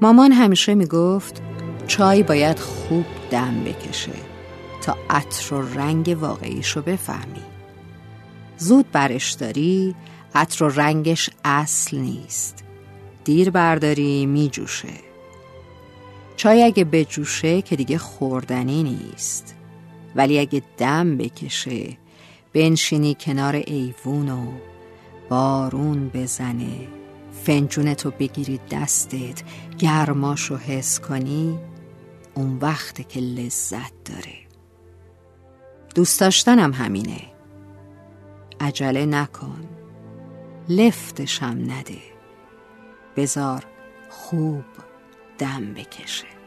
مامان همیشه می‌گفت چای باید خوب دم بکشه تا عطر و رنگ واقعیش رو بفهمی. زود برش داری عطر و رنگش اصل نیست. دیر برداری میجوشه. چای اگه بجوشه که دیگه خوردنی نیست. ولی اگه دم بکشه بنشینی کنار ایوون و بارون بزنه. فنجونتو بگیری دستت. گرماشو حس کنی اون وقت که لذت داره. دوست داشتنم همینه. عجله نکن. لفتشم نده. بزار خوب دم بکشه.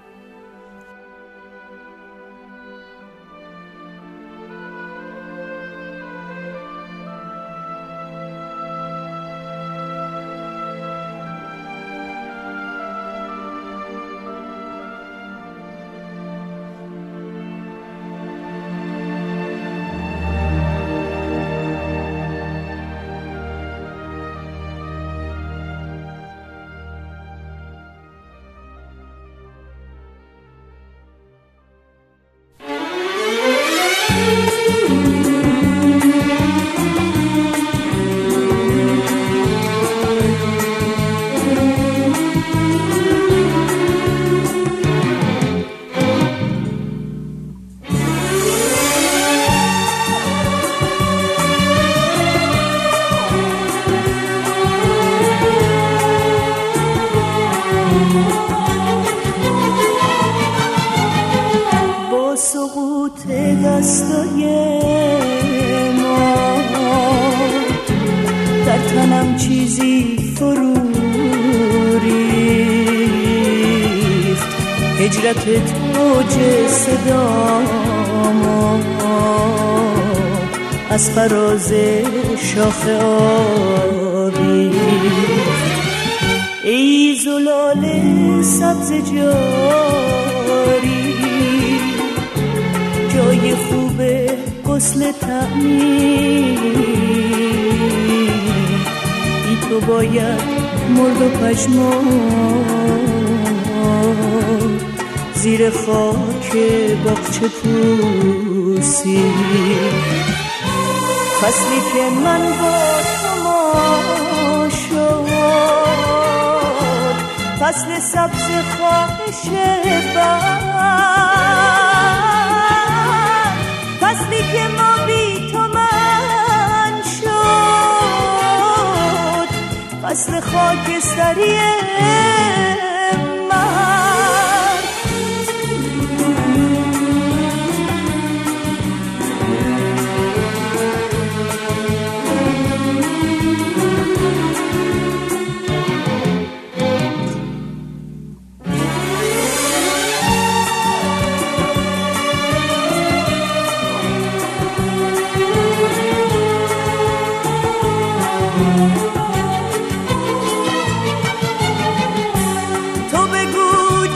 تنم چیزی فرو ریخت. هجرتت اوج صدا ما از فراز شاخ آبی ای زلال سبز جاری جای خوب غسل تعمیر. تو باید مرد و پشمان زیر خاک باغچه پوسی. فصلی که من با شما شد فصل سبز خواهش بر. فصل خاکستریه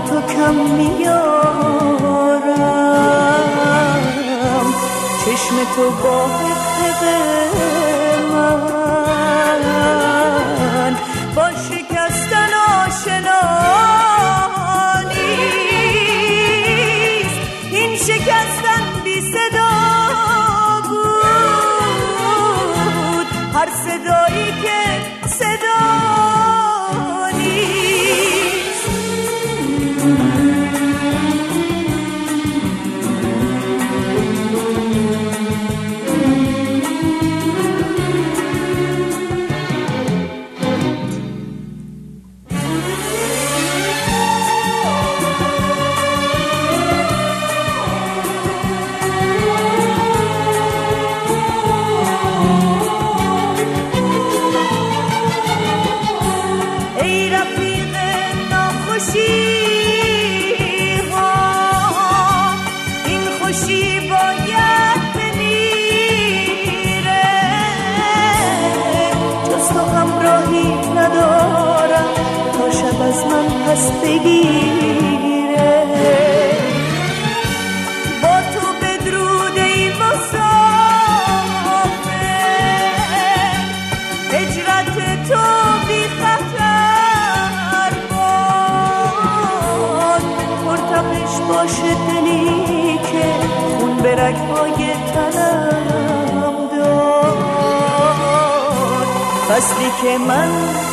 تو کم میارم. چشم تو با حقه من. با شکستن آشنا نیست. این شکستن بی صدا بود. هر صدایی که ای رفیق ناخوشی ها. این خوشی باید بمیره. جز تو همراهی ندارم. تا شب از من پس بگیر. باشه دلی که خون به رگهای تنم داد. فصلی که من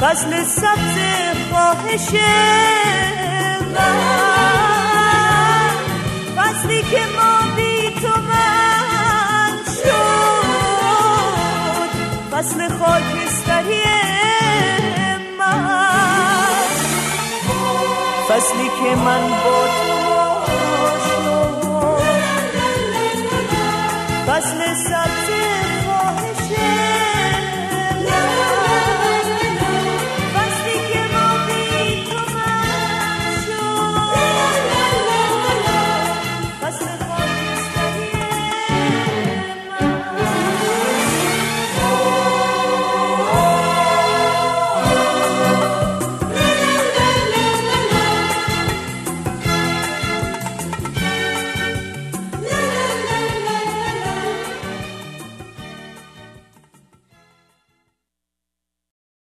فصل سبز خواهش من. فصلی که ما بی تو من شد فصل خاکستری من فصلی که من با تو